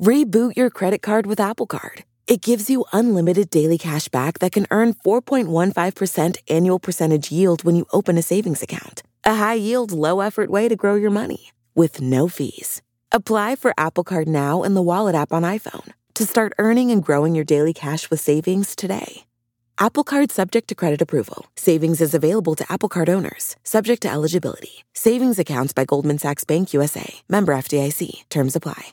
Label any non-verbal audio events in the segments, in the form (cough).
Reboot your credit card with Apple Card. It gives you unlimited daily cash back that can earn 4.15% annual percentage yield when you open a savings account. A high yield, low effort way to grow your money with no fees. Apply for Apple Card now in the Wallet app on iPhone to start earning and growing your daily cash with savings today. Apple Card subject to credit approval. Savings is available to Apple Card owners, subject to eligibility. Savings accounts by Goldman Sachs Bank USA. Member FDIC. Terms apply.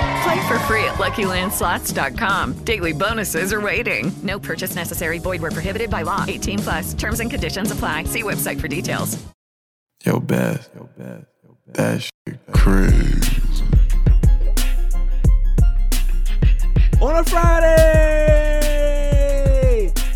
Play for free at LuckyLandSlots.com. Daily bonuses are waiting. No purchase necessary. Void where prohibited by law. 18 plus. Terms and conditions apply. See website for details. Yo, Beth. Yo, Beth. Yo, Beth. That shit crazy. On a Friday,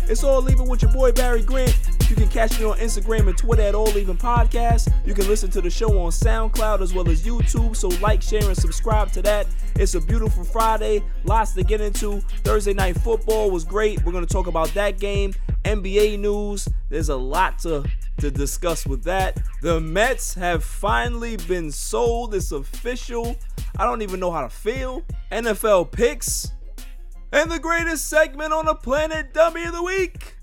it's all leaving with your boy Barry Grant. You can catch me on Instagram and Twitter at All Even Podcast. You can listen to the show on SoundCloud as well as YouTube. So like, share, and subscribe to that. It's a beautiful Friday. Lots to get into. Thursday night football was great. We're gonna talk about that game. NBA news. There's a lot to to discuss with that. The Mets have finally been sold. It's official. I don't even know how to feel. NFL picks. And the greatest segment on the planet, Dummy of the Week.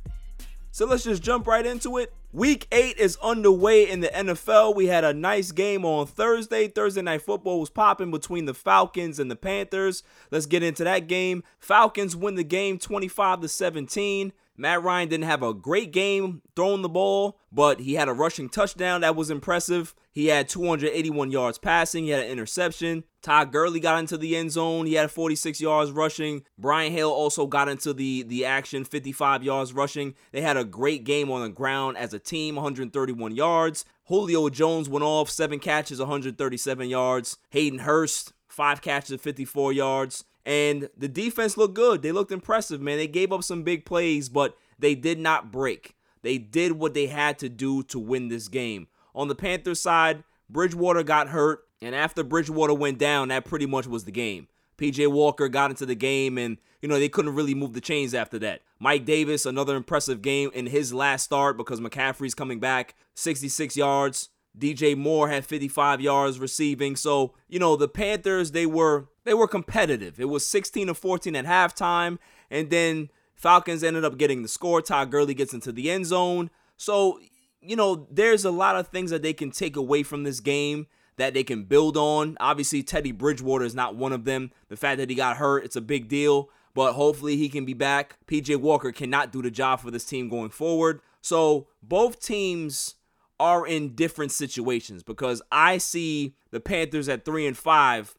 So let's just jump right into it. Week 8 is underway in the NFL. We had a nice game on Thursday. Thursday night football was popping between the Falcons and the Panthers. Let's get into that game. Falcons win the game 25 to 17. Matt Ryan didn't have a great game throwing the ball, but he had a rushing touchdown that was impressive. He had 281 yards passing, he had an interception. Todd Gurley got into the end zone. He had 46 yards rushing. Brian Hill also got into the, the action, 55 yards rushing. They had a great game on the ground as a team, 131 yards. Julio Jones went off, seven catches, 137 yards. Hayden Hurst, five catches, 54 yards. And the defense looked good. They looked impressive, man. They gave up some big plays, but they did not break. They did what they had to do to win this game. On the Panthers side, Bridgewater got hurt, and after Bridgewater went down, that pretty much was the game. PJ Walker got into the game, and you know they couldn't really move the chains after that. Mike Davis, another impressive game in his last start because McCaffrey's coming back, 66 yards. DJ Moore had 55 yards receiving. So, you know, the Panthers, they were they were competitive. It was 16 to 14 at halftime, and then Falcons ended up getting the score. Todd Gurley gets into the end zone. So, you know, there's a lot of things that they can take away from this game that they can build on. Obviously, Teddy Bridgewater is not one of them. The fact that he got hurt, it's a big deal, but hopefully he can be back. PJ Walker cannot do the job for this team going forward. So, both teams are in different situations because I see the Panthers at 3 and 5.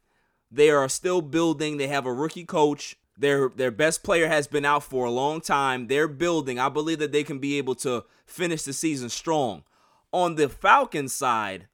They are still building. They have a rookie coach. Their their best player has been out for a long time. They're building. I believe that they can be able to finish the season strong. On the Falcons side,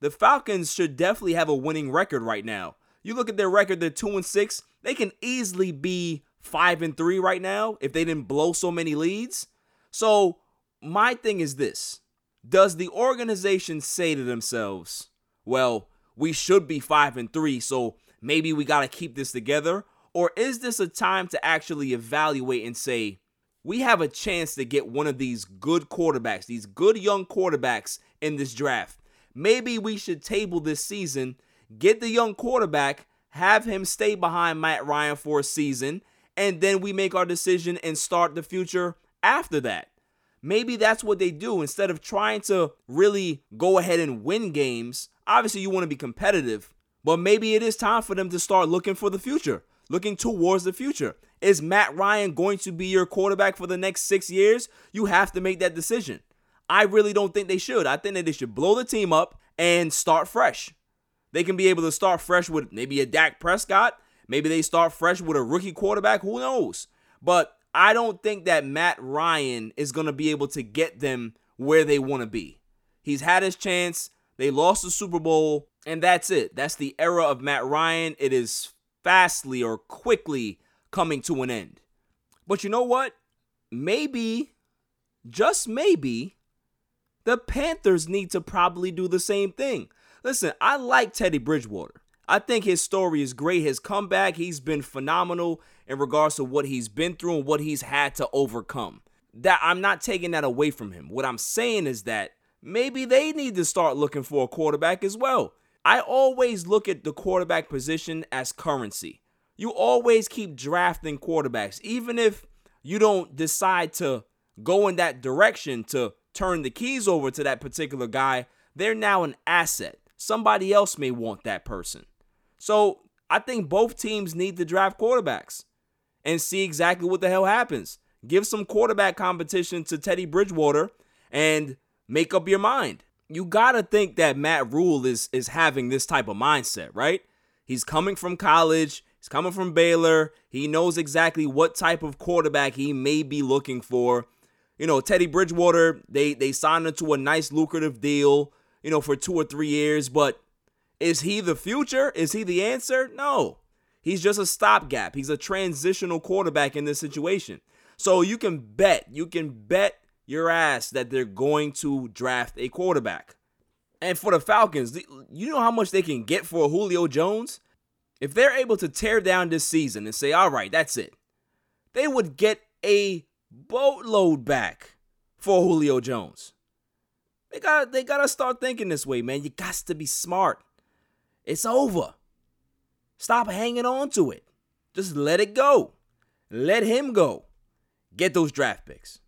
the Falcons should definitely have a winning record right now. You look at their record, they're 2 and 6. They can easily be 5 and 3 right now if they didn't blow so many leads. So, my thing is this. Does the organization say to themselves, well, we should be 5 and 3, so maybe we got to keep this together? Or is this a time to actually evaluate and say, we have a chance to get one of these good quarterbacks, these good young quarterbacks in this draft? Maybe we should table this season, get the young quarterback, have him stay behind Matt Ryan for a season, and then we make our decision and start the future after that. Maybe that's what they do instead of trying to really go ahead and win games. Obviously, you want to be competitive, but maybe it is time for them to start looking for the future, looking towards the future. Is Matt Ryan going to be your quarterback for the next six years? You have to make that decision. I really don't think they should. I think that they should blow the team up and start fresh. They can be able to start fresh with maybe a Dak Prescott. Maybe they start fresh with a rookie quarterback. Who knows? But I don't think that Matt Ryan is going to be able to get them where they want to be. He's had his chance. They lost the Super Bowl, and that's it. That's the era of Matt Ryan. It is fastly or quickly coming to an end. But you know what? Maybe, just maybe, the Panthers need to probably do the same thing. Listen, I like Teddy Bridgewater. I think his story is great. His comeback, he's been phenomenal in regards to what he's been through and what he's had to overcome. That I'm not taking that away from him. What I'm saying is that maybe they need to start looking for a quarterback as well. I always look at the quarterback position as currency. You always keep drafting quarterbacks, even if you don't decide to go in that direction to turn the keys over to that particular guy. They're now an asset. Somebody else may want that person. So I think both teams need to draft quarterbacks and see exactly what the hell happens. Give some quarterback competition to Teddy Bridgewater and make up your mind. You gotta think that Matt Rhule is is having this type of mindset, right? He's coming from college, he's coming from Baylor. He knows exactly what type of quarterback he may be looking for. You know, Teddy Bridgewater, they they signed him to a nice lucrative deal, you know, for two or three years, but is he the future? Is he the answer? No. He's just a stopgap. He's a transitional quarterback in this situation. So you can bet, you can bet your ass that they're going to draft a quarterback. And for the Falcons, you know how much they can get for Julio Jones? If they're able to tear down this season and say, all right, that's it, they would get a boatload back for Julio Jones. They got they gotta start thinking this way, man. You got to be smart. It's over. Stop hanging on to it. Just let it go. Let him go. Get those draft picks.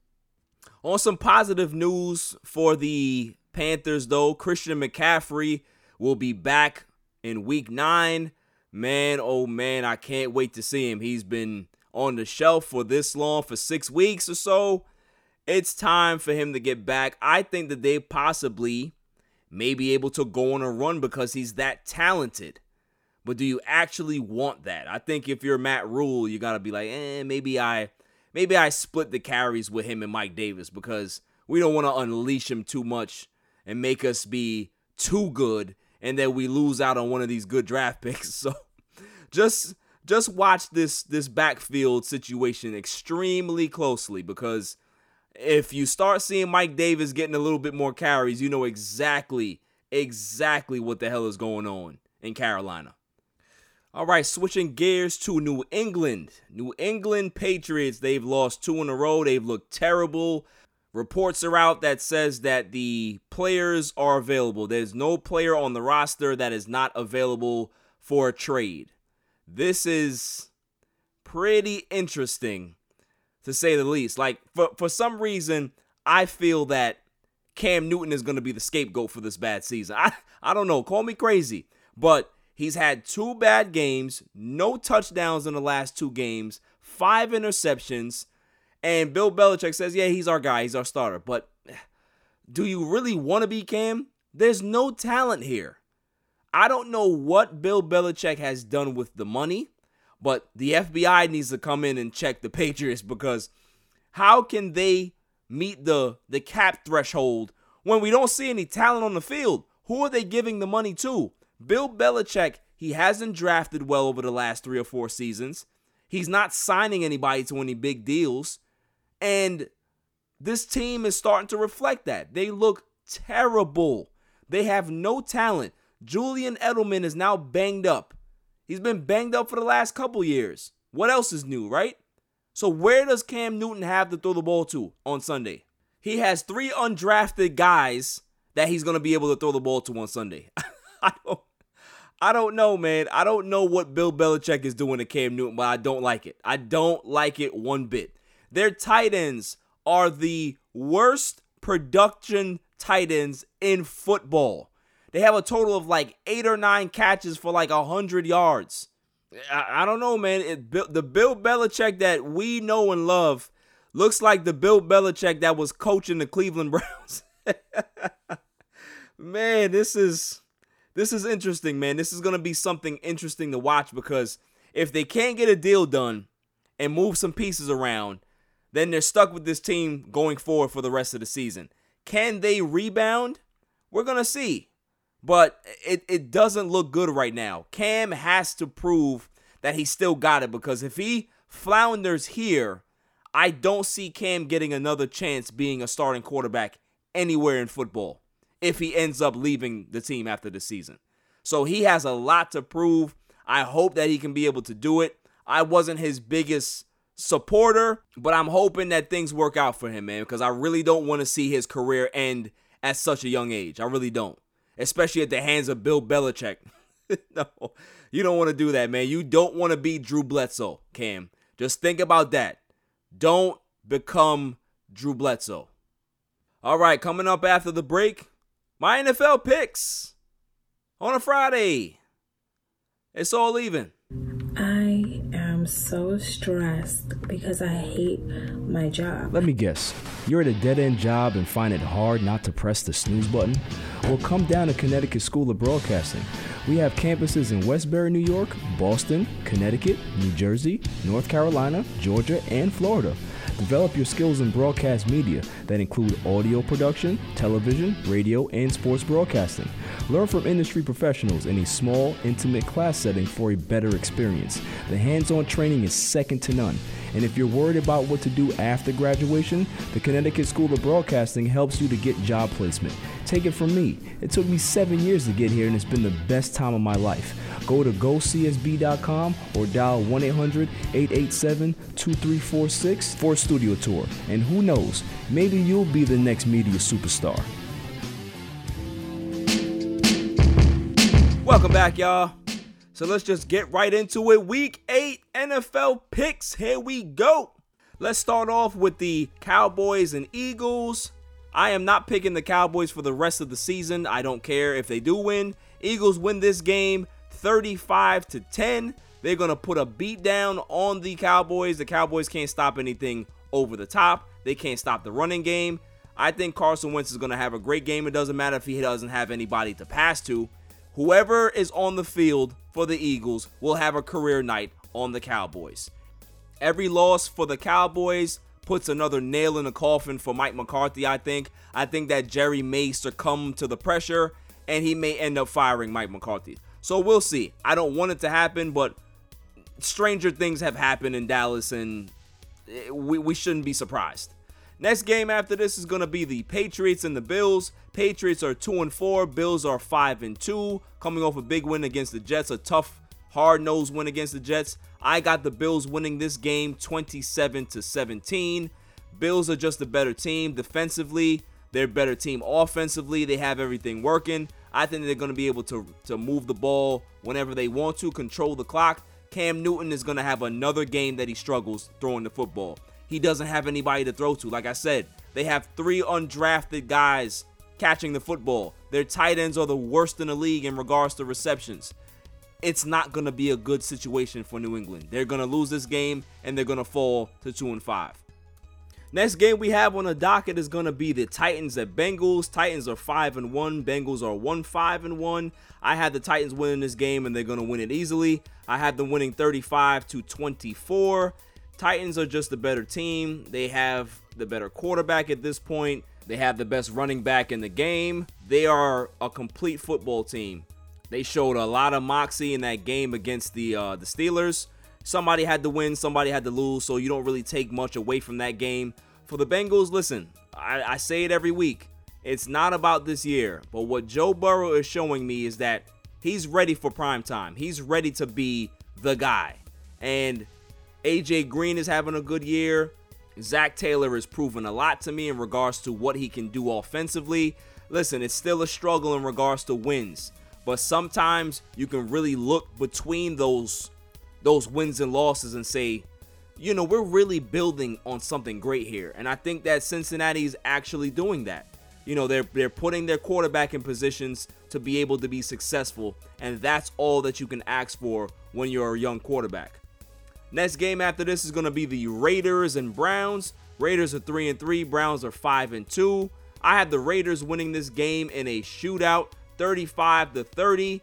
On some positive news for the Panthers, though, Christian McCaffrey will be back in week nine. Man, oh man, I can't wait to see him. He's been on the shelf for this long, for six weeks or so. It's time for him to get back. I think that they possibly may be able to go on a run because he's that talented. But do you actually want that? I think if you're Matt Rhule, you gotta be like, eh, maybe I maybe I split the carries with him and Mike Davis because we don't want to unleash him too much and make us be too good and then we lose out on one of these good draft (laughs) picks. So just just watch this this backfield situation extremely closely because if you start seeing Mike Davis getting a little bit more carries, you know exactly, exactly what the hell is going on in Carolina. All right, switching gears to New England. New England Patriots, they've lost two in a row. They've looked terrible. Reports are out that says that the players are available. There's no player on the roster that is not available for a trade. This is pretty interesting to say the least. Like for for some reason, I feel that Cam Newton is going to be the scapegoat for this bad season. (laughs) I I don't know, call me crazy, but he's had two bad games, no touchdowns in the last two games, five interceptions, and Bill Belichick says, "Yeah, he's our guy, he's our starter." But do you really want to be Cam? There's no talent here. I don't know what Bill Belichick has done with the money. But the FBI needs to come in and check the Patriots because how can they meet the the cap threshold when we don't see any talent on the field? Who are they giving the money to? Bill Belichick, he hasn't drafted well over the last 3 or 4 seasons. He's not signing anybody to any big deals. And this team is starting to reflect that. They look terrible. They have no talent. Julian Edelman is now banged up. He's been banged up for the last couple years. What else is new, right? So where does Cam Newton have to throw the ball to on Sunday? He has three undrafted guys that he's going to be able to throw the ball to on Sunday. (laughs) (laughs) I don't I don't know, man. I don't know what Bill Belichick is doing to Cam Newton, but I don't like it. I don't like it one bit. Their tight ends are the worst production tight ends in football. They have a total of like eight or nine catches for like a hundred yards. I, I, don't know, man. It, the Bill Belichick that we know and love looks like the Bill Belichick that was coaching the Cleveland (laughs) Browns. man, this is this is interesting, man. This is gonna be something interesting to watch because if they can't get a deal done and move some pieces around, then they're stuck with this team going forward for the rest of the season. Can they rebound? We're gonna see but it, it doesn't look good right now. Cam has to prove that he still got it because if he flounders here, I don't see Cam getting another chance being a starting quarterback anywhere in football if he ends up leaving the team after the season. So he has a lot to prove. I hope that he can be able to do it. I wasn't his biggest supporter, but I'm hoping that things work out for him, man, because I really don't want to see his career end at such a young age. I really don't, especially at the hands of Bill Belichick. (laughs) no, you don't want to do that, man. You don't want to be Drew Bledsoe, Cam. Just think about that. Don't become Drew Bledsoe. All right, coming up after the break, my NFL picks on a Friday. It's all even. I am so stressed because I hate my job. Let me guess. You're at a dead end job and find it hard not to press the snooze button? Well, come down to Connecticut School of Broadcasting. We have campuses in Westbury, New York, Boston, Connecticut, New Jersey, North Carolina, Georgia, and Florida. Develop your skills in broadcast media that include audio production, television, radio, and sports broadcasting. Learn from industry professionals in a small, intimate class setting for a better experience. The hands on training is second to none. And if you're worried about what to do after graduation, the Connecticut School of Broadcasting helps you to get job placement. Take it from me. It took me seven years to get here, and it's been the best time of my life. Go to gocsb.com or dial 1 800 887 2346 for a studio tour. And who knows, maybe you'll be the next media superstar. Welcome back, y'all. So let's just get right into it. Week 8 NFL picks. Here we go. Let's start off with the Cowboys and Eagles. I am not picking the Cowboys for the rest of the season. I don't care if they do win. Eagles win this game 35 to 10. They're going to put a beat down on the Cowboys. The Cowboys can't stop anything over the top. They can't stop the running game. I think Carson Wentz is going to have a great game. It doesn't matter if he doesn't have anybody to pass to. Whoever is on the field for the Eagles will have a career night on the Cowboys. Every loss for the Cowboys puts another nail in the coffin for Mike McCarthy, I think. I think that Jerry may succumb to the pressure and he may end up firing Mike McCarthy. So we'll see. I don't want it to happen, but stranger things have happened in Dallas and eh, we, we shouldn't be surprised. Next game after this is going to be the Patriots and the Bills. Patriots are 2 and 4, Bills are 5 and 2, coming off a big win against the Jets, a tough hard-nosed win against the Jets. I got the Bills winning this game 27 to 17. Bills are just a better team defensively. They're a better team offensively. They have everything working. I think they're going to be able to to move the ball whenever they want to, control the clock. Cam Newton is going to have another game that he struggles throwing the football he doesn't have anybody to throw to. Like I said, they have three undrafted guys catching the football. Their tight ends are the worst in the league in regards to receptions. It's not going to be a good situation for New England. They're going to lose this game and they're going to fall to 2 and 5. Next game we have on the docket is going to be the Titans at Bengals. Titans are 5 and 1, Bengals are 1 5 and 1. I had the Titans winning this game and they're going to win it easily. I had them winning 35 to 24. Titans are just the better team. They have the better quarterback at this point. They have the best running back in the game. They are a complete football team. They showed a lot of moxie in that game against the uh, the Steelers. Somebody had to win, somebody had to lose, so you don't really take much away from that game. For the Bengals, listen, I, I say it every week. It's not about this year, but what Joe Burrow is showing me is that he's ready for prime time. He's ready to be the guy. And AJ Green is having a good year. Zac Taylor is proven a lot to me in regards to what he can do offensively. Listen, it's still a struggle in regards to wins, but sometimes you can really look between those those wins and losses and say, you know, we're really building on something great here. And I think that Cincinnati is actually doing that. You know, they're they're putting their quarterback in positions to be able to be successful, and that's all that you can ask for when you're a young quarterback. Next game after this is going to be the Raiders and Browns. Raiders are 3 and 3, Browns are 5 and 2. I have the Raiders winning this game in a shootout, 35 to 30.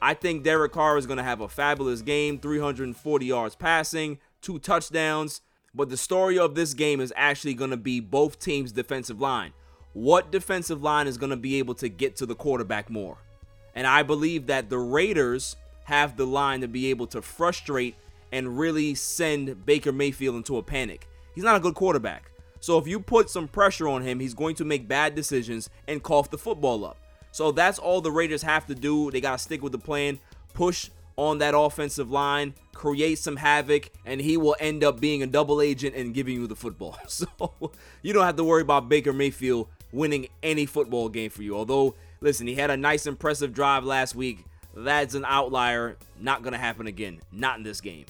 I think Derek Carr is going to have a fabulous game, 340 yards passing, two touchdowns. But the story of this game is actually going to be both teams' defensive line. What defensive line is going to be able to get to the quarterback more? And I believe that the Raiders have the line to be able to frustrate and really send Baker Mayfield into a panic. He's not a good quarterback. So if you put some pressure on him, he's going to make bad decisions and cough the football up. So that's all the Raiders have to do. They got to stick with the plan, push on that offensive line, create some havoc, and he will end up being a double agent and giving you the football. (laughs) So you don't have to worry about Baker Mayfield winning any football game for you. Although, listen, he had a nice, impressive drive last week. That's an outlier. Not going to happen again. Not in this game.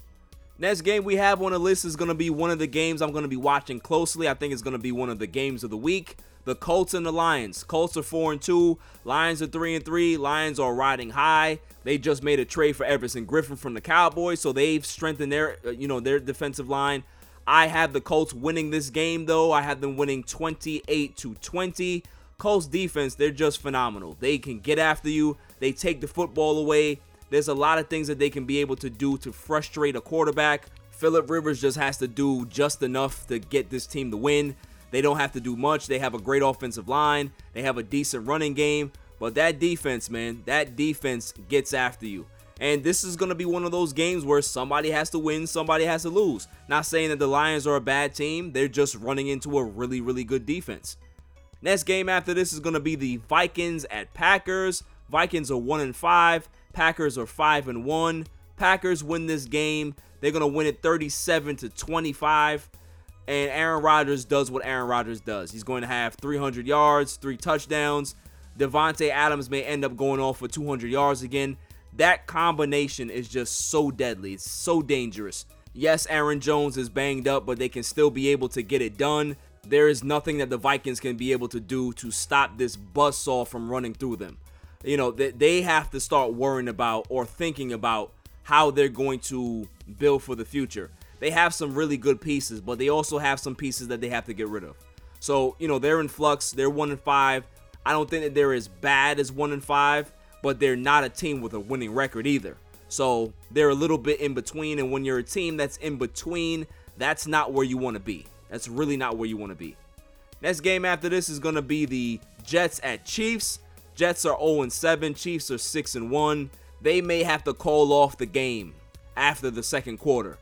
Next game we have on the list is going to be one of the games I'm going to be watching closely. I think it's going to be one of the games of the week. The Colts and the Lions. Colts are 4 and 2, Lions are 3 and 3. Lions are riding high. They just made a trade for Everson Griffen from the Cowboys, so they've strengthened their uh, you know, their defensive line. I have the Colts winning this game though. I have them winning 28 to 20. Colts defense, they're just phenomenal. They can get after you. They take the football away. There's a lot of things that they can be able to do to frustrate a quarterback. Philip Rivers just has to do just enough to get this team to win. They don't have to do much. They have a great offensive line. They have a decent running game. But that defense, man, that defense gets after you. And this is going to be one of those games where somebody has to win, somebody has to lose. Not saying that the Lions are a bad team, they're just running into a really, really good defense. Next game after this is going to be the Vikings at Packers. Vikings are 1 and 5, Packers are 5 and 1. Packers win this game. They're going to win it 37 to 25. And Aaron Rodgers does what Aaron Rodgers does. He's going to have 300 yards, three touchdowns. Davante Adams may end up going off for 200 yards again. That combination is just so deadly. It's so dangerous. Yes, Aaron Jones is banged up, but they can still be able to get it done. There is nothing that the Vikings can be able to do to stop this buzzsaw from running through them. You know, they have to start worrying about or thinking about how they're going to build for the future. They have some really good pieces, but they also have some pieces that they have to get rid of. So, you know, they're in flux. They're 1 and 5. I don't think that they're as bad as 1 and 5 but they're not a team with a winning record either. So they're a little bit in between. And when you're a team that's in between, that's not where you want to be. That's really not where you want to be. Next game after this is going to be the Jets at Chiefs. Jets are 0 7, Chiefs are 6 1. They may have to call off the game after the second quarter.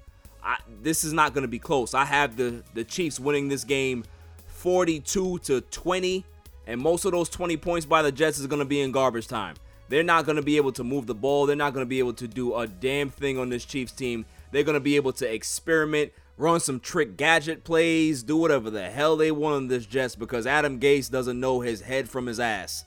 I, this is not going to be close. I have the, the Chiefs winning this game 42 to 20, and most of those 20 points by the Jets is going to be in garbage time. They're not going to be able to move the ball. They're not going to be able to do a damn thing on this Chiefs team. They're going to be able to experiment, run some trick gadget plays, do whatever the hell they want on this Jets because Adam Gase doesn't know his head from his ass.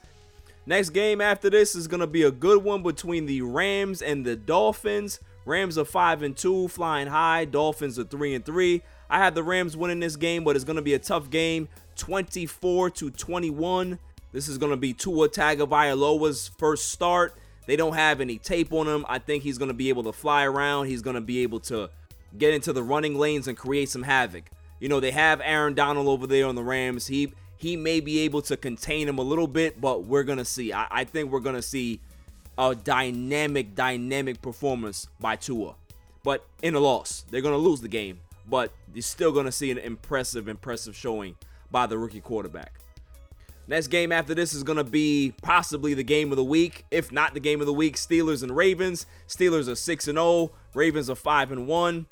Next game after this is going to be a good one between the Rams and the Dolphins. Rams are 5 and 2, flying high. Dolphins are 3 and 3. I have the Rams winning this game, but it's going to be a tough game, 24 to 21. This is going to be Tua Tagovailoa's first start. They don't have any tape on him. I think he's going to be able to fly around. He's going to be able to get into the running lanes and create some havoc. You know, they have Aaron Donald over there on the Rams. He he may be able to contain him a little bit, but we're going to see. I, I think we're going to see a dynamic, dynamic performance by Tua. But in a loss, they're going to lose the game, but you're still going to see an impressive, impressive showing by the rookie quarterback. Next game after this is going to be possibly the game of the week, if not the game of the week. Steelers and Ravens. Steelers are 6 and 0, Ravens are 5 and 1.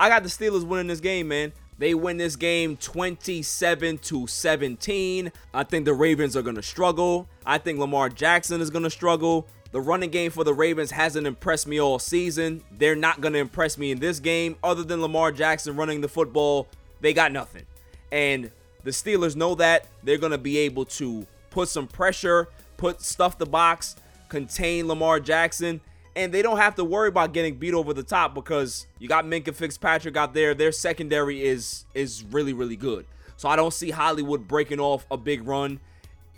I got the Steelers winning this game, man. They win this game 27 to 17. I think the Ravens are going to struggle. I think Lamar Jackson is going to struggle. The running game for the Ravens hasn't impressed me all season. They're not going to impress me in this game. Other than Lamar Jackson running the football, they got nothing. And the Steelers know that they're going to be able to put some pressure, put stuff the box, contain Lamar Jackson, and they don't have to worry about getting beat over the top because you got Minkah Fitzpatrick out there. Their secondary is is really really good. So I don't see Hollywood breaking off a big run.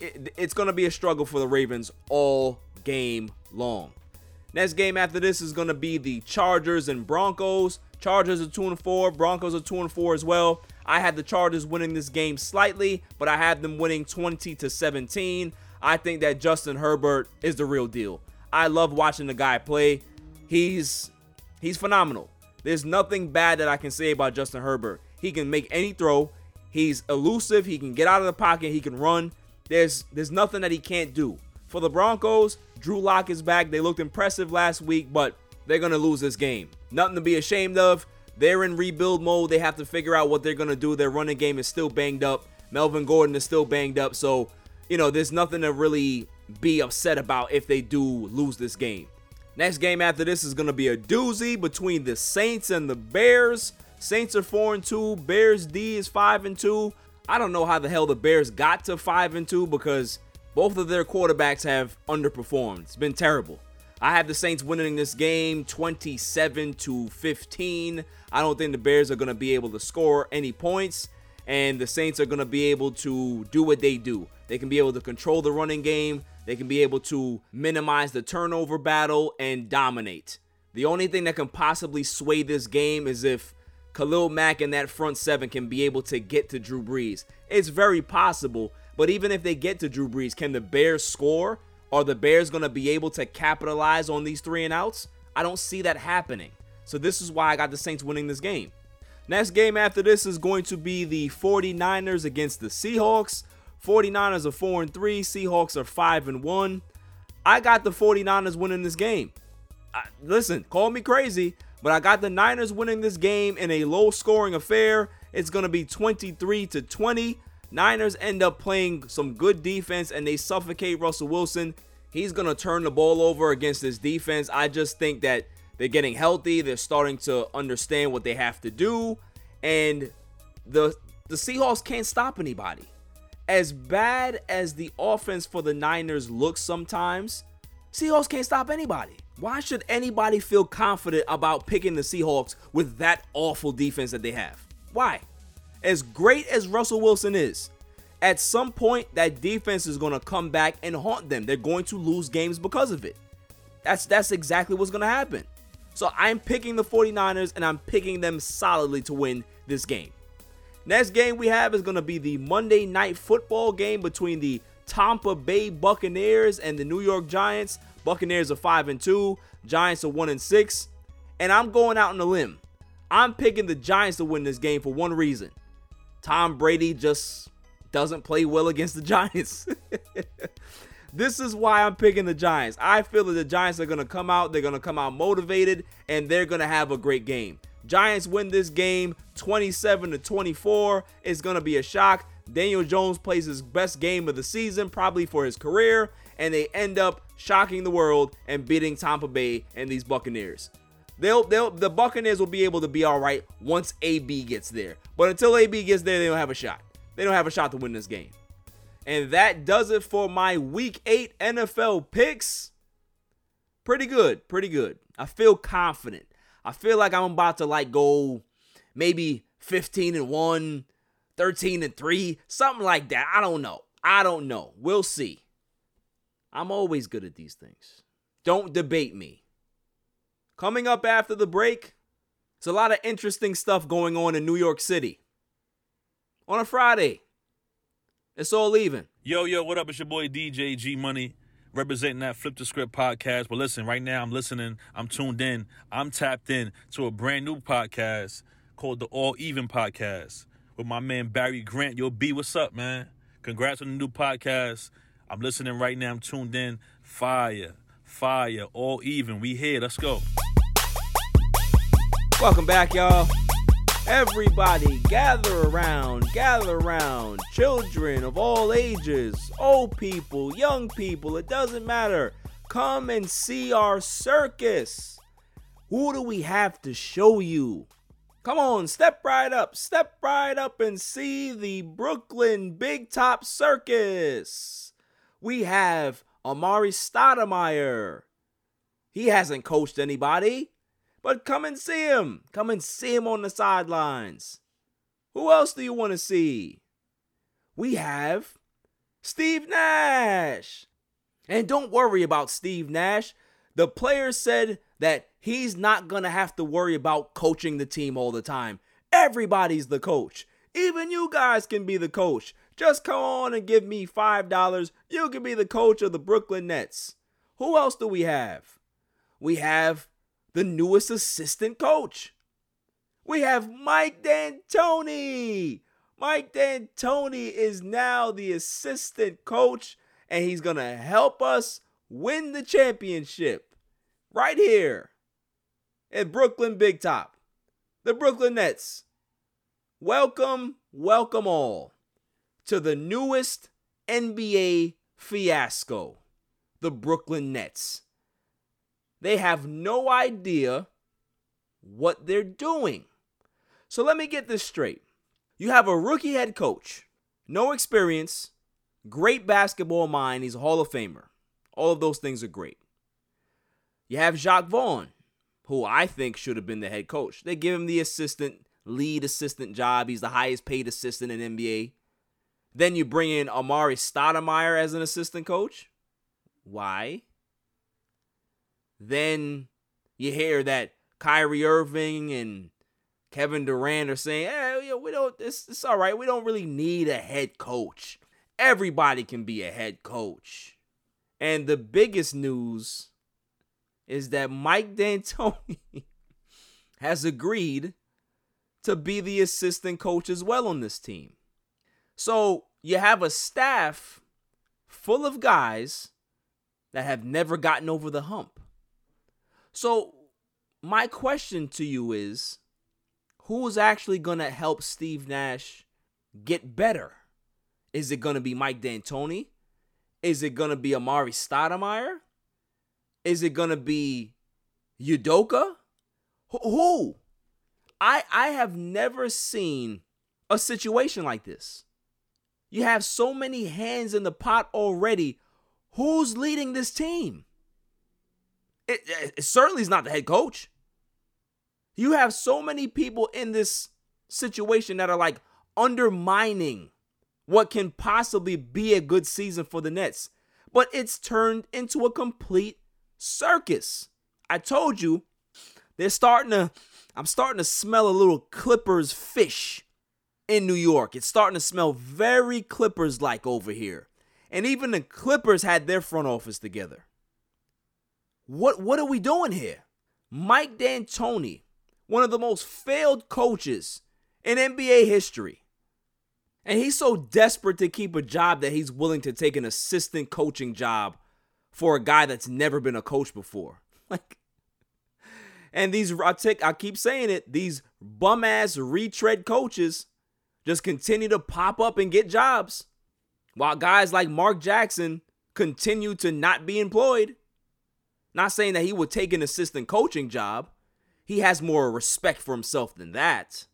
It, it's going to be a struggle for the Ravens all game long. Next game after this is going to be the Chargers and Broncos. Chargers are 2 and 4, Broncos are 2 and 4 as well. I had the Chargers winning this game slightly, but I had them winning 20 to 17. I think that Justin Herbert is the real deal. I love watching the guy play. He's he's phenomenal. There's nothing bad that I can say about Justin Herbert. He can make any throw. He's elusive. He can get out of the pocket. He can run. There's there's nothing that he can't do. For the Broncos, Drew Lock is back. They looked impressive last week, but they're going to lose this game. Nothing to be ashamed of. They're in rebuild mode. They have to figure out what they're going to do. Their running game is still banged up. Melvin Gordon is still banged up. So, you know, there's nothing to really be upset about if they do lose this game. Next game after this is going to be a doozy between the Saints and the Bears. Saints are 4 and 2, Bears D is 5 and 2. I don't know how the hell the Bears got to 5 and 2 because both of their quarterbacks have underperformed. It's been terrible. I have the Saints winning this game 27 to 15. I don't think the Bears are going to be able to score any points and the Saints are going to be able to do what they do. They can be able to control the running game, they can be able to minimize the turnover battle and dominate. The only thing that can possibly sway this game is if Khalil Mack and that front seven can be able to get to Drew Brees. It's very possible, but even if they get to Drew Brees, can the Bears score? Are the Bears going to be able to capitalize on these three and outs? I don't see that happening. So this is why I got the Saints winning this game. Next game after this is going to be the 49ers against the Seahawks. 49ers are 4 and 3, Seahawks are 5 and 1. I got the 49ers winning this game. I, listen, call me crazy, but I got the Niners winning this game in a low scoring affair. It's going to be 23 to 20. Niners end up playing some good defense and they suffocate Russell Wilson. He's going to turn the ball over against this defense. I just think that they're getting healthy. They're starting to understand what they have to do. And the the Seahawks can't stop anybody. As bad as the offense for the Niners looks sometimes, Seahawks can't stop anybody. Why should anybody feel confident about picking the Seahawks with that awful defense that they have? Why? As great as Russell Wilson is, at some point that defense is going to come back and haunt them. They're going to lose games because of it. That's that's exactly what's going to happen. So I'm picking the 49ers and I'm picking them solidly to win this game. Next game we have is going to be the Monday night football game between the Tampa Bay Buccaneers and the New York Giants. Buccaneers are 5 and 2, Giants are 1 and 6. And I'm going out on a limb. I'm picking the Giants to win this game for one reason. Tom Brady just doesn't play well against the Giants. (laughs) This is why I'm picking the Giants. I feel that the Giants are going to come out, they're going to come out motivated, and they're going to have a great game. Giants win this game 27 to 24. It's going to be a shock. Daniel Jones plays his best game of the season, probably for his career, and they end up shocking the world and beating Tampa Bay and these Buccaneers. They'll, they'll, the Buccaneers will be able to be all right once AB gets there. But until AB gets there, they don't have a shot. They don't have a shot to win this game. And that does it for my week eight NFL picks. Pretty good, pretty good. I feel confident. I feel like I'm about to like go maybe 15 and 1, 13 and 3, something like that. I don't know. I don't know. We'll see. I'm always good at these things. Don't debate me. Coming up after the break, it's a lot of interesting stuff going on in New York City. On a Friday, it's all even. Yo, yo, what up? It's your boy DJ G Money representing that Flip the Script podcast. But listen, right now I'm listening, I'm tuned in, I'm tapped in to a brand new podcast called the All Even Podcast with my man Barry Grant. Yo, B, what's up, man? Congrats on the new podcast. I'm listening right now, I'm tuned in. Fire, fire, all even. We here, let's go. Welcome back, y'all. Everybody gather around, gather around. Children of all ages, old people, young people, it doesn't matter. Come and see our circus. Who do we have to show you? Come on, step right up, step right up and see the Brooklyn Big Top Circus. We have Amar'e Stoudemire. He hasn't coached anybody. But come and see him. Come and see him on the sidelines. Who else do you want to see? We have Steve Nash. And don't worry about Steve Nash. The player said that he's not going to have to worry about coaching the team all the time. Everybody's the coach. Even you guys can be the coach. Just come on and give me $5. You can be the coach of the Brooklyn Nets. Who else do we have? We have the newest assistant coach. We have Mike D'Antoni. Mike D'Antoni is now the assistant coach, and he's going to help us win the championship right here at Brooklyn Big Top. the Brooklyn Nets. Welcome, welcome all to the newest NBA fiasco, the Brooklyn Nets. They have no idea what they're doing. So let me get this straight. You have a rookie head coach, no experience, great basketball mind, he's a Hall of Famer. All of those things are great. You have Jacque Vaughn, who I think should have been the head coach. They give him the assistant, lead assistant job. He's the highest paid assistant in NBA. Then you bring in Amar'e Stoudemire as an assistant coach. Why? Then you hear that Kyrie Irving and Kevin Durant are saying, eh, "Hey, we don't. It's, it's all right. We don't really need a head coach. Everybody can be a head coach." And the biggest news is that Mike D'Antoni (laughs) has agreed to be the assistant coach as well on this team. So you have a staff full of guys that have never gotten over the hump. So my question to you is who's actually going to help Steve Nash get better? Is it going to be Mike D'Antoni? Is it going to be Amar'e Stoudemire? Is it gonna be Udoka? Who? I I have never seen a situation like this. You have so many hands in the pot already. Who's leading this team? It, it certainly is not the head coach. You have so many people in this situation that are like undermining what can possibly be a good season for the Nets. But it's turned into a complete circus. I told you they're starting to I'm starting to smell a little Clippers fish in New York. It's starting to smell very Clippers like over here. And even the Clippers had their front office together. What what are we doing here? Mike D'Antoni, one of the most failed coaches in NBA history. And he's so desperate to keep a job that he's willing to take an assistant coaching job for a guy that's never been a coach before. (laughs) Like, and these I take I keep saying it, these bum ass retread coaches just continue to pop up and get jobs. While guys like Mark Jackson continue to not be employed. Not saying that he would take an assistant coaching job. He has more respect for himself than that.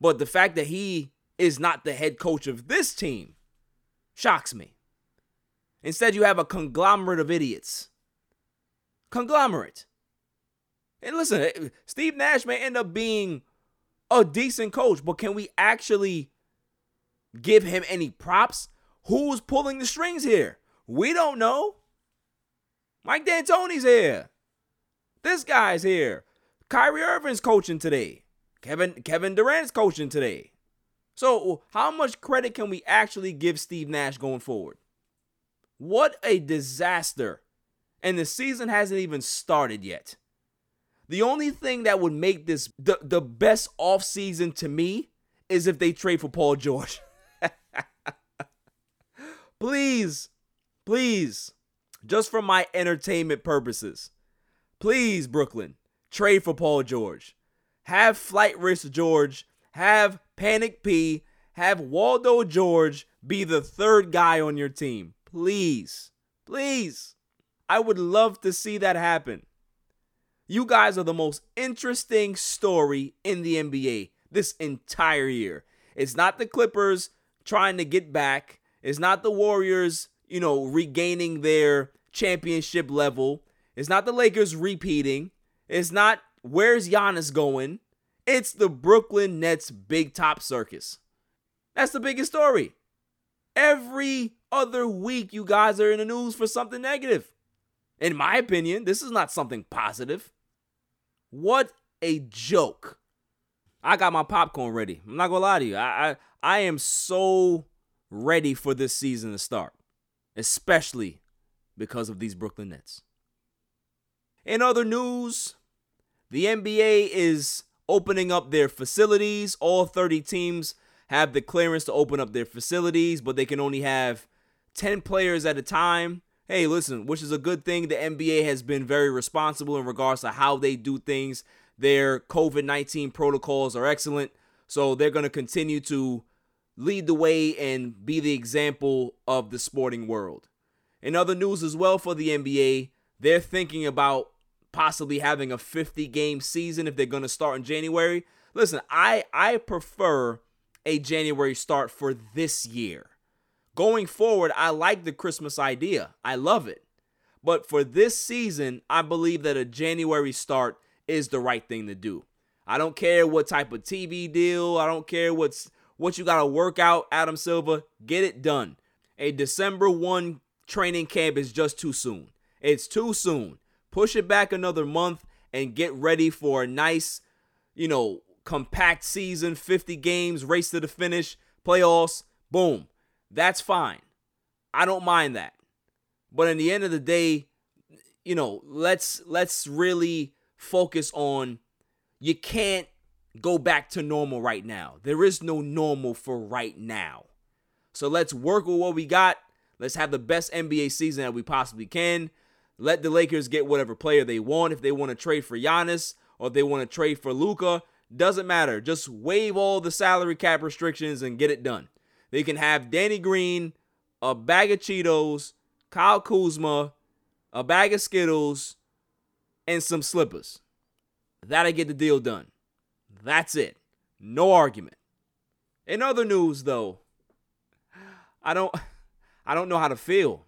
But the fact that he is not the head coach of this team shocks me. Instead, you have a conglomerate of idiots. Conglomerate. And listen, eh, Steve Nash may end up being a decent coach, but can we actually give him any props? Who's pulling the strings here? We don't know. Mike D'Antoni's here. This guy's here. Kyrie Irving's coaching today. Kevin Kevin Durant's coaching today. So, how much credit can we actually give Steve Nash going forward? What a disaster. And the season hasn't even started yet. The only thing that would make this the, the best offseason to me is if they trade for Paul George. (laughs) please, please, just for my entertainment purposes, please, Brooklyn, trade for Paul George. Have Flight Risk George, have Panic P, have Waldo George be the third guy on your team. Please, please. I would love to see that happen. You guys are the most interesting story in the NBA this entire year. It's not the Clippers trying to get back, it's not the Warriors, you know, regaining their championship level, it's not the Lakers repeating, it's not where's Giannis going. It's the Brooklyn Nets big top circus. That's the biggest story. Every other week, you guys are in the news for something negative. In my opinion, this is not something positive. What a joke. I got my popcorn ready. I'm not gonna lie to you. I, I, I am so ready for this season to start, especially because of these Brooklyn Nets. In other news, the NBA is opening up their facilities. All 30 teams have the clearance to open up their facilities, but they can only have 10 players at a time. Hey, listen, which is a good thing. The NBA has been very responsible in regards to how they do things. their COVID 19 protocols are excellent. So they're going to continue to lead the way and be the example of the sporting world. In other news as well for the NBA, they're thinking about possibly having a 50 game season if they're going to start in January. Listen, I I prefer a January start for this year. Going forward, I like the Christmas idea. I love it. But for this season, I believe that a January start is the right thing to do. I don't care what type of TV deal, I don't care what's what you got to work out, Adam Silver, get it done. A December 1 training camp is just too soon. It's too soon. Push it back another month and get ready for a nice, you know, compact season, 50 games, race to the finish, playoffs, boom. That's fine. I don't mind that. But in the end of the day, you know, let's let's really focus on you can't go back to normal right now. There is no normal for right now. So let's work with what we got. Let's have the best NBA season that we possibly can. Let the Lakers get whatever player they want. If they want to trade for Giannis or if they want to trade for Luka, doesn't matter. Just waive all the salary cap restrictions and get it done. They can have Danny Green, a bag of Cheetos, Kyle Kuzma, a bag of Skittles, and some slippers. That'll get the deal done. That's it. No argument. In other news though, I don't (laughs) I don't know how to feel.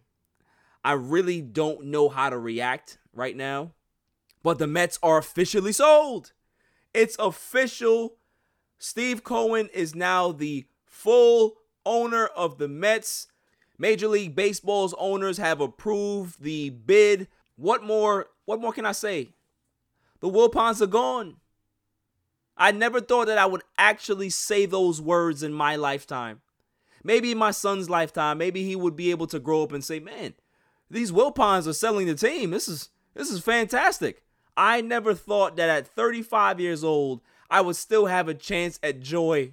I really don't know how to react right now. But the Mets are officially sold. It's official. Steve Cohen is now the full owner of the Mets. Major League Baseball's owners have approved the bid. What more? What more can I say? The Wilpons are gone. I never thought that I would actually say those words in my lifetime. Maybe in my son's lifetime, maybe he would be able to grow up and say, "Man, these Wilpons are selling the team. This is this is fantastic." I never thought that at 35 years old, I would still have a chance at joy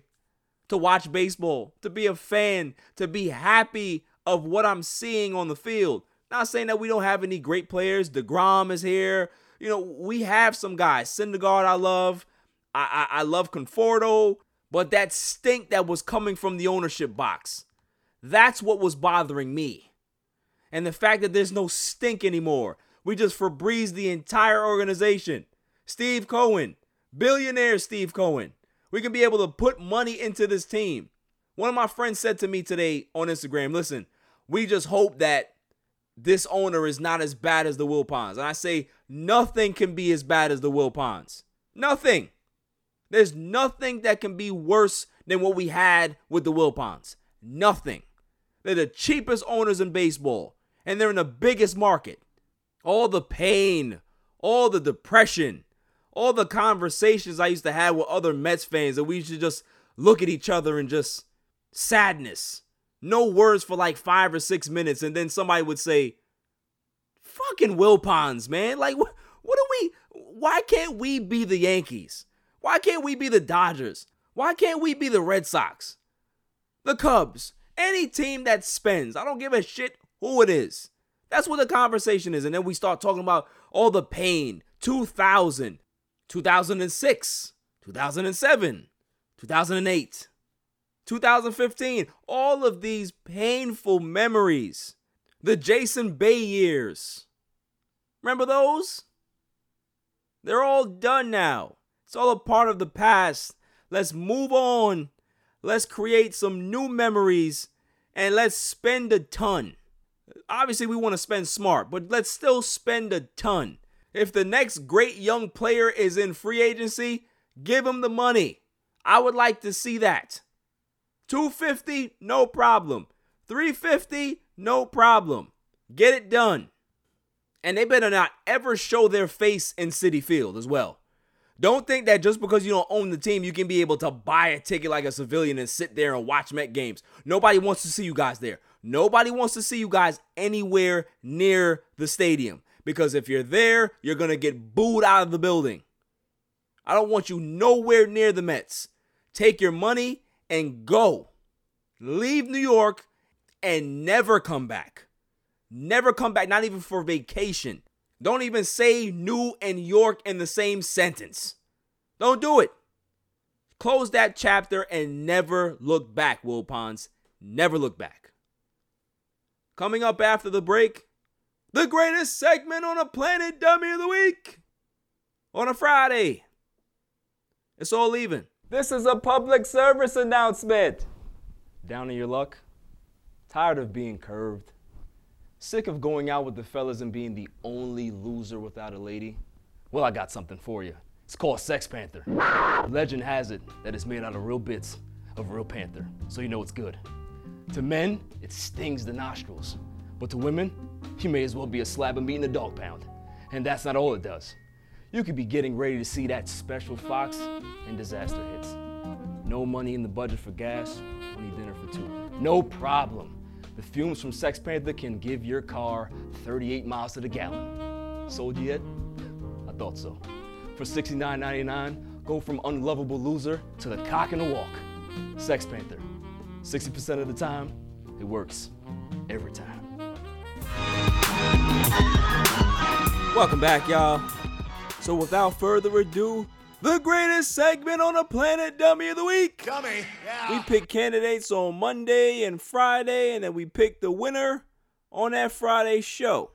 to watch baseball, to be a fan, to be happy of what I'm seeing on the field. Not saying that we don't have any great players. DeGrom is here. You know, we have some guys. Syndergaard, I love. I, I, I love Conforto. But that stink that was coming from the ownership box, that's what was bothering me. And the fact that there's no stink anymore. We just Febreze the entire organization. Steve Cohen, billionaire Steve Cohen. We can be able to put money into this team. One of my friends said to me today on Instagram, listen, we just hope that this owner is not as bad as the Wilpons. And I say, nothing can be as bad as the Wilpons. Nothing. There's nothing that can be worse than what we had with the Wilpons. Nothing. They're the cheapest owners in baseball, and they're in the biggest market all the pain, all the depression, all the conversations I used to have with other Mets fans, that we to just look at each other and just sadness. No words for like five or six minutes, and then somebody would say, "Fucking Wilpons, man! Like, what? What are we? Why can't we be the Yankees? Why can't we be the Dodgers? Why can't we be the Red Sox, the Cubs? Any team that spends, I don't give a shit who it is. That's what the conversation is. And then we start talking about all the pain 2000, 2006, 2007, 2008, 2015. All of these painful memories. The Jason Bay years. Remember those? They're all done now. It's all a part of the past. Let's move on. Let's create some new memories and let's spend a ton. Obviously, we want to spend smart, but let's still spend a ton. If the next great young player is in free agency, give him the money. I would like to see that. 250, no problem. 350, no problem. Get it done. And they better not ever show their face in Citi Field as well. Don't think that just because you don't own the team, you can be able to buy a ticket like a civilian and sit there and watch Met games. Nobody wants to see you guys there. Nobody wants to see you guys anywhere near the stadium because if you're there, you're going to get booed out of the building. I don't want you nowhere near the Mets. Take your money and go. Leave New York and never come back. Never come back, not even for vacation. Don't even say New and York in the same sentence. Don't do it. Close that chapter and never look back, Wilpons. Never look back. Coming up after the break, the greatest segment on a planet dummy of the week on a Friday. It's all even. This is a public service announcement. Down in your luck? Tired of being curved? Sick of going out with the fellas and being the only loser without a lady? Well, I got something for you. It's called Sex Panther. Legend has it that it's made out of real bits of real panther, so you know it's good. To men, it stings the nostrils. But to women, you may as well be a slab of meat in a dog pound. And that's not all it does. You could be getting ready to see that special fox and disaster hits. No money in the budget for gas, only dinner for two. No problem. The fumes from Sex Panther can give your car 38 miles to the gallon. Sold you yet? I thought so. For $69.99, go from unlovable loser to the cock in the walk. Sex Panther. 60% of the time, it works. Every time. Welcome back, y'all. So without further ado, the greatest segment on the planet, Dummy of the Week. Dummy, yeah. We pick candidates on Monday and Friday, and then we pick the winner on that Friday show.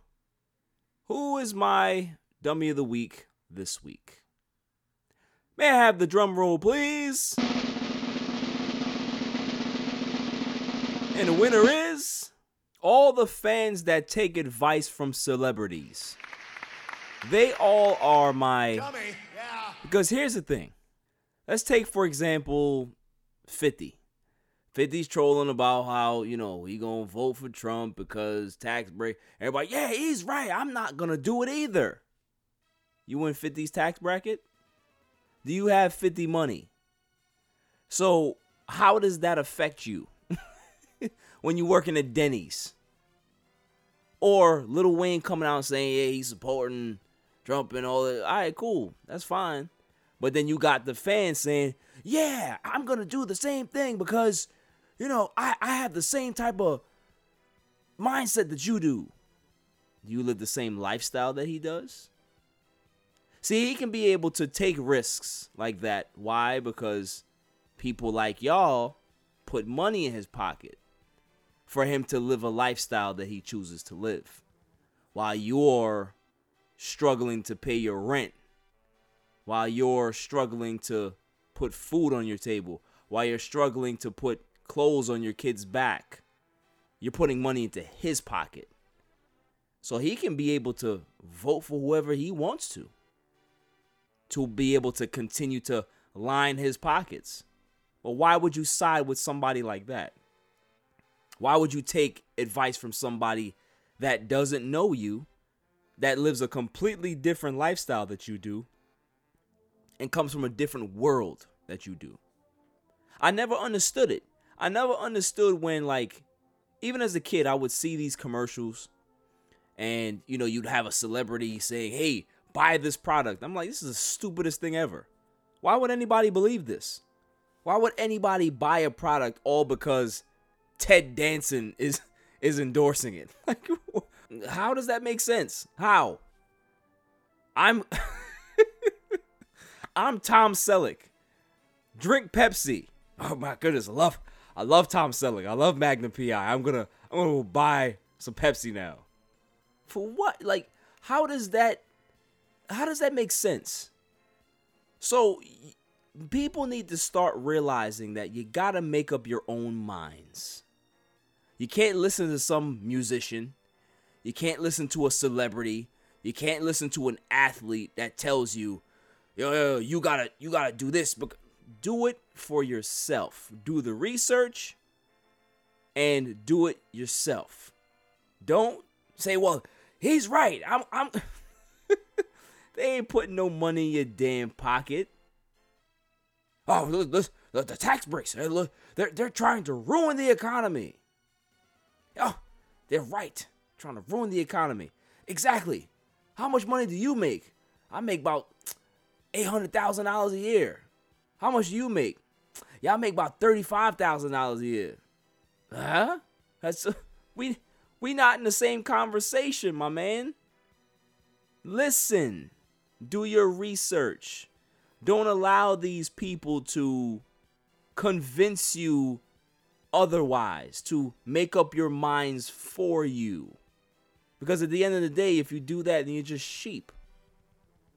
Who is my Dummy of the Week this week? May I have the drum roll, please? And the winner is all the fans that take advice from celebrities. They all are my. Yeah. Because here's the thing. Let's take, for example, 50. 50's trolling about how, you know, he gonna vote for Trump because tax break. Everybody, yeah, he's right. I'm not gonna do it either. You in 50's tax bracket? Do you have 50 money? So how does that affect you (laughs) when you working at Denny's? Or Lil Wayne coming out and saying, yeah, he's supporting Trump and all that. All right, cool. That's fine. But then you got the fans saying, yeah, I'm going to do the same thing because, you know, I, I have the same type of mindset that you do. Do you live the same lifestyle that he does? See, he can be able to take risks like that. Why? Because people like y'all put money in his pocket for him to live a lifestyle that he chooses to live. While you're struggling to pay your rent, while you're struggling to put food on your table, while you're struggling to put clothes on your kid's back, you're putting money into his pocket. So he can be able to vote for whoever he wants to, to be able to continue to line his pockets. But why would you side with somebody like that? Why would you take advice from somebody that doesn't know you, that lives a completely different lifestyle that you do, and comes from a different world that you do? I never understood it. I never understood when, like, even as a kid, I would see these commercials and, you know, you'd have a celebrity saying, hey, buy this product. I'm like, this is the stupidest thing ever. Why would anybody believe this? Why would anybody buy a product all because Ted Danson is is endorsing it. (laughs) Like, how does that make sense? How? I'm (laughs) I'm Tom Selleck. Drink Pepsi. Oh my goodness, I love I love Tom Selleck. I love Magnum PI. I'm gonna I'm gonna buy some Pepsi now. For what? Like, how does that how does that make sense? So people need to start realizing that you gotta make up your own minds. You can't listen to some musician. You can't listen to a celebrity. You can't listen to an athlete that tells you, yo, yo, you gotta, you gotta do this. But do it for yourself. Do the research and do it yourself. Don't say, well, he's right. I'm, I'm. (laughs) they ain't putting no money in your damn pocket. Oh, look, look, look the tax breaks. They're, they're, they're trying to ruin the economy. Oh, they're right. Trying to ruin the economy. Exactly. How much money do you make? I make about $800,000 a year. How much do you make? I make about $35,000 a year. Huh? That's (laughs) we we not in the same conversation, my man. Listen. Do your research. Don't allow these people to convince you otherwise, to make up your minds for you. Because at the end of the day, if you do that, then you're just sheep.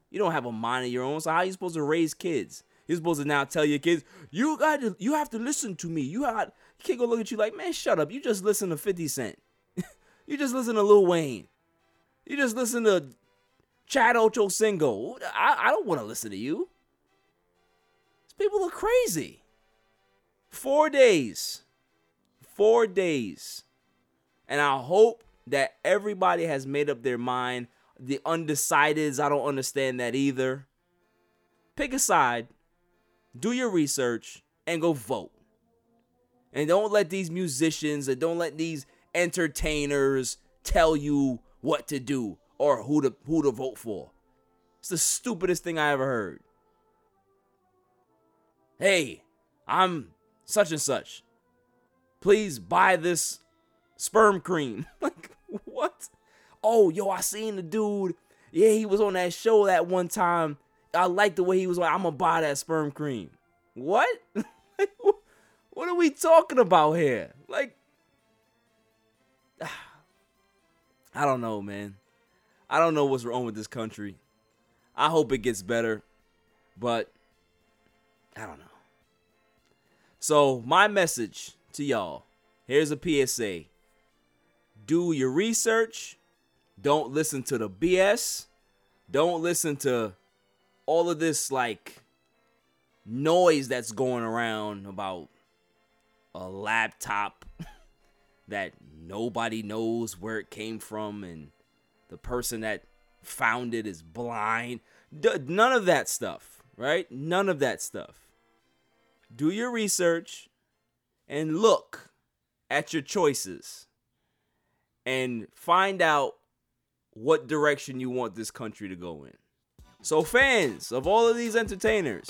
You don't have a mind of your own. So how are you supposed to raise kids? You're supposed to now tell your kids, you got to, you have to listen to me. You got, can't go look at you like, man, shut up. You just listen to 50 Cent. (laughs) you just listen to Lil Wayne. You just listen to Chad Ochocinco. I, I don't want to listen to you. These people are crazy. Four days. Four days. And I hope that everybody has made up their mind. The undecideds, I don't understand that either. Pick a side do your research, and go vote. And don't let these musicians and don't let these entertainers tell you what to do or who to who to vote for. It's the stupidest thing I ever heard. Hey, I'm such and such. Please buy this sperm cream. (laughs) like (laughs) what? Oh, yo, I seen the dude. Yeah, he was on that show that one time I like the way he was like, I'm gonna buy that sperm cream. What? (laughs) what are we talking about here? Like, (sighs) I don't know, man. I don't know what's wrong with this country. I hope it gets better, but I don't know. So, my message to y'all here's a PSA do your research, don't listen to the BS, don't listen to all of this like noise that's going around about a laptop (laughs) that nobody knows where it came from and the person that found it is blind. D- none of that stuff, right? None of that stuff. Do your research and look at your choices and find out what direction you want this country to go in. So, fans of all of these entertainers,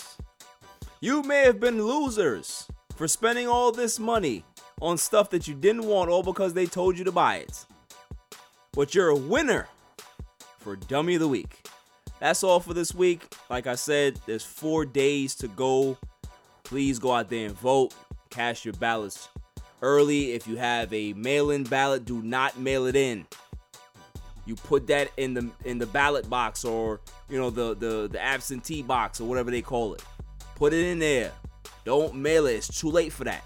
you may have been losers for spending all this money on stuff that you didn't want all because they told you to buy it. But you're a winner for Dummy of the Week. That's all for this week. Like I said, there's four days to go. Please go out there and vote. Cast your ballots early. If you have a mail in ballot, do not mail it in. You put that in the in the ballot box or you know the the the absentee box or whatever they call it. Put it in there. Don't mail it. It's too late for that.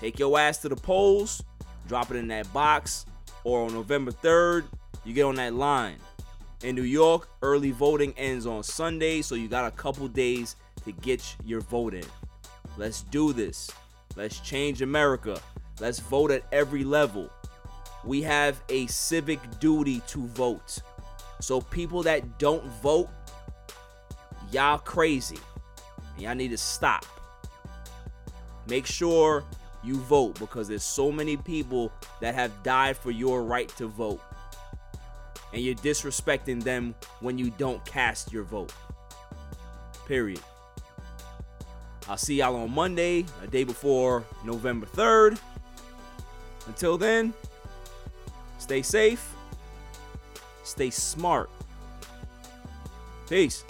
Take your ass to the polls, drop it in that box, or on November 3rd, you get on that line. In New York, early voting ends on Sunday, so you got a couple days to get your vote in. Let's do this. Let's change America. Let's vote at every level we have a civic duty to vote. So people that don't vote, y'all crazy. y'all need to stop. Make sure you vote because there's so many people that have died for your right to vote. And you're disrespecting them when you don't cast your vote. Period. I'll see y'all on Monday, a day before November 3rd. Until then, Stay safe. Stay smart. Peace.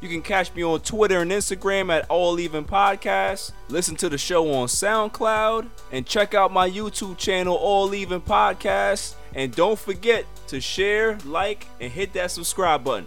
You can catch me on Twitter and Instagram at All Even Podcast. Listen to the show on SoundCloud and check out my YouTube channel, All Even Podcast. And don't forget to share, like, and hit that subscribe button.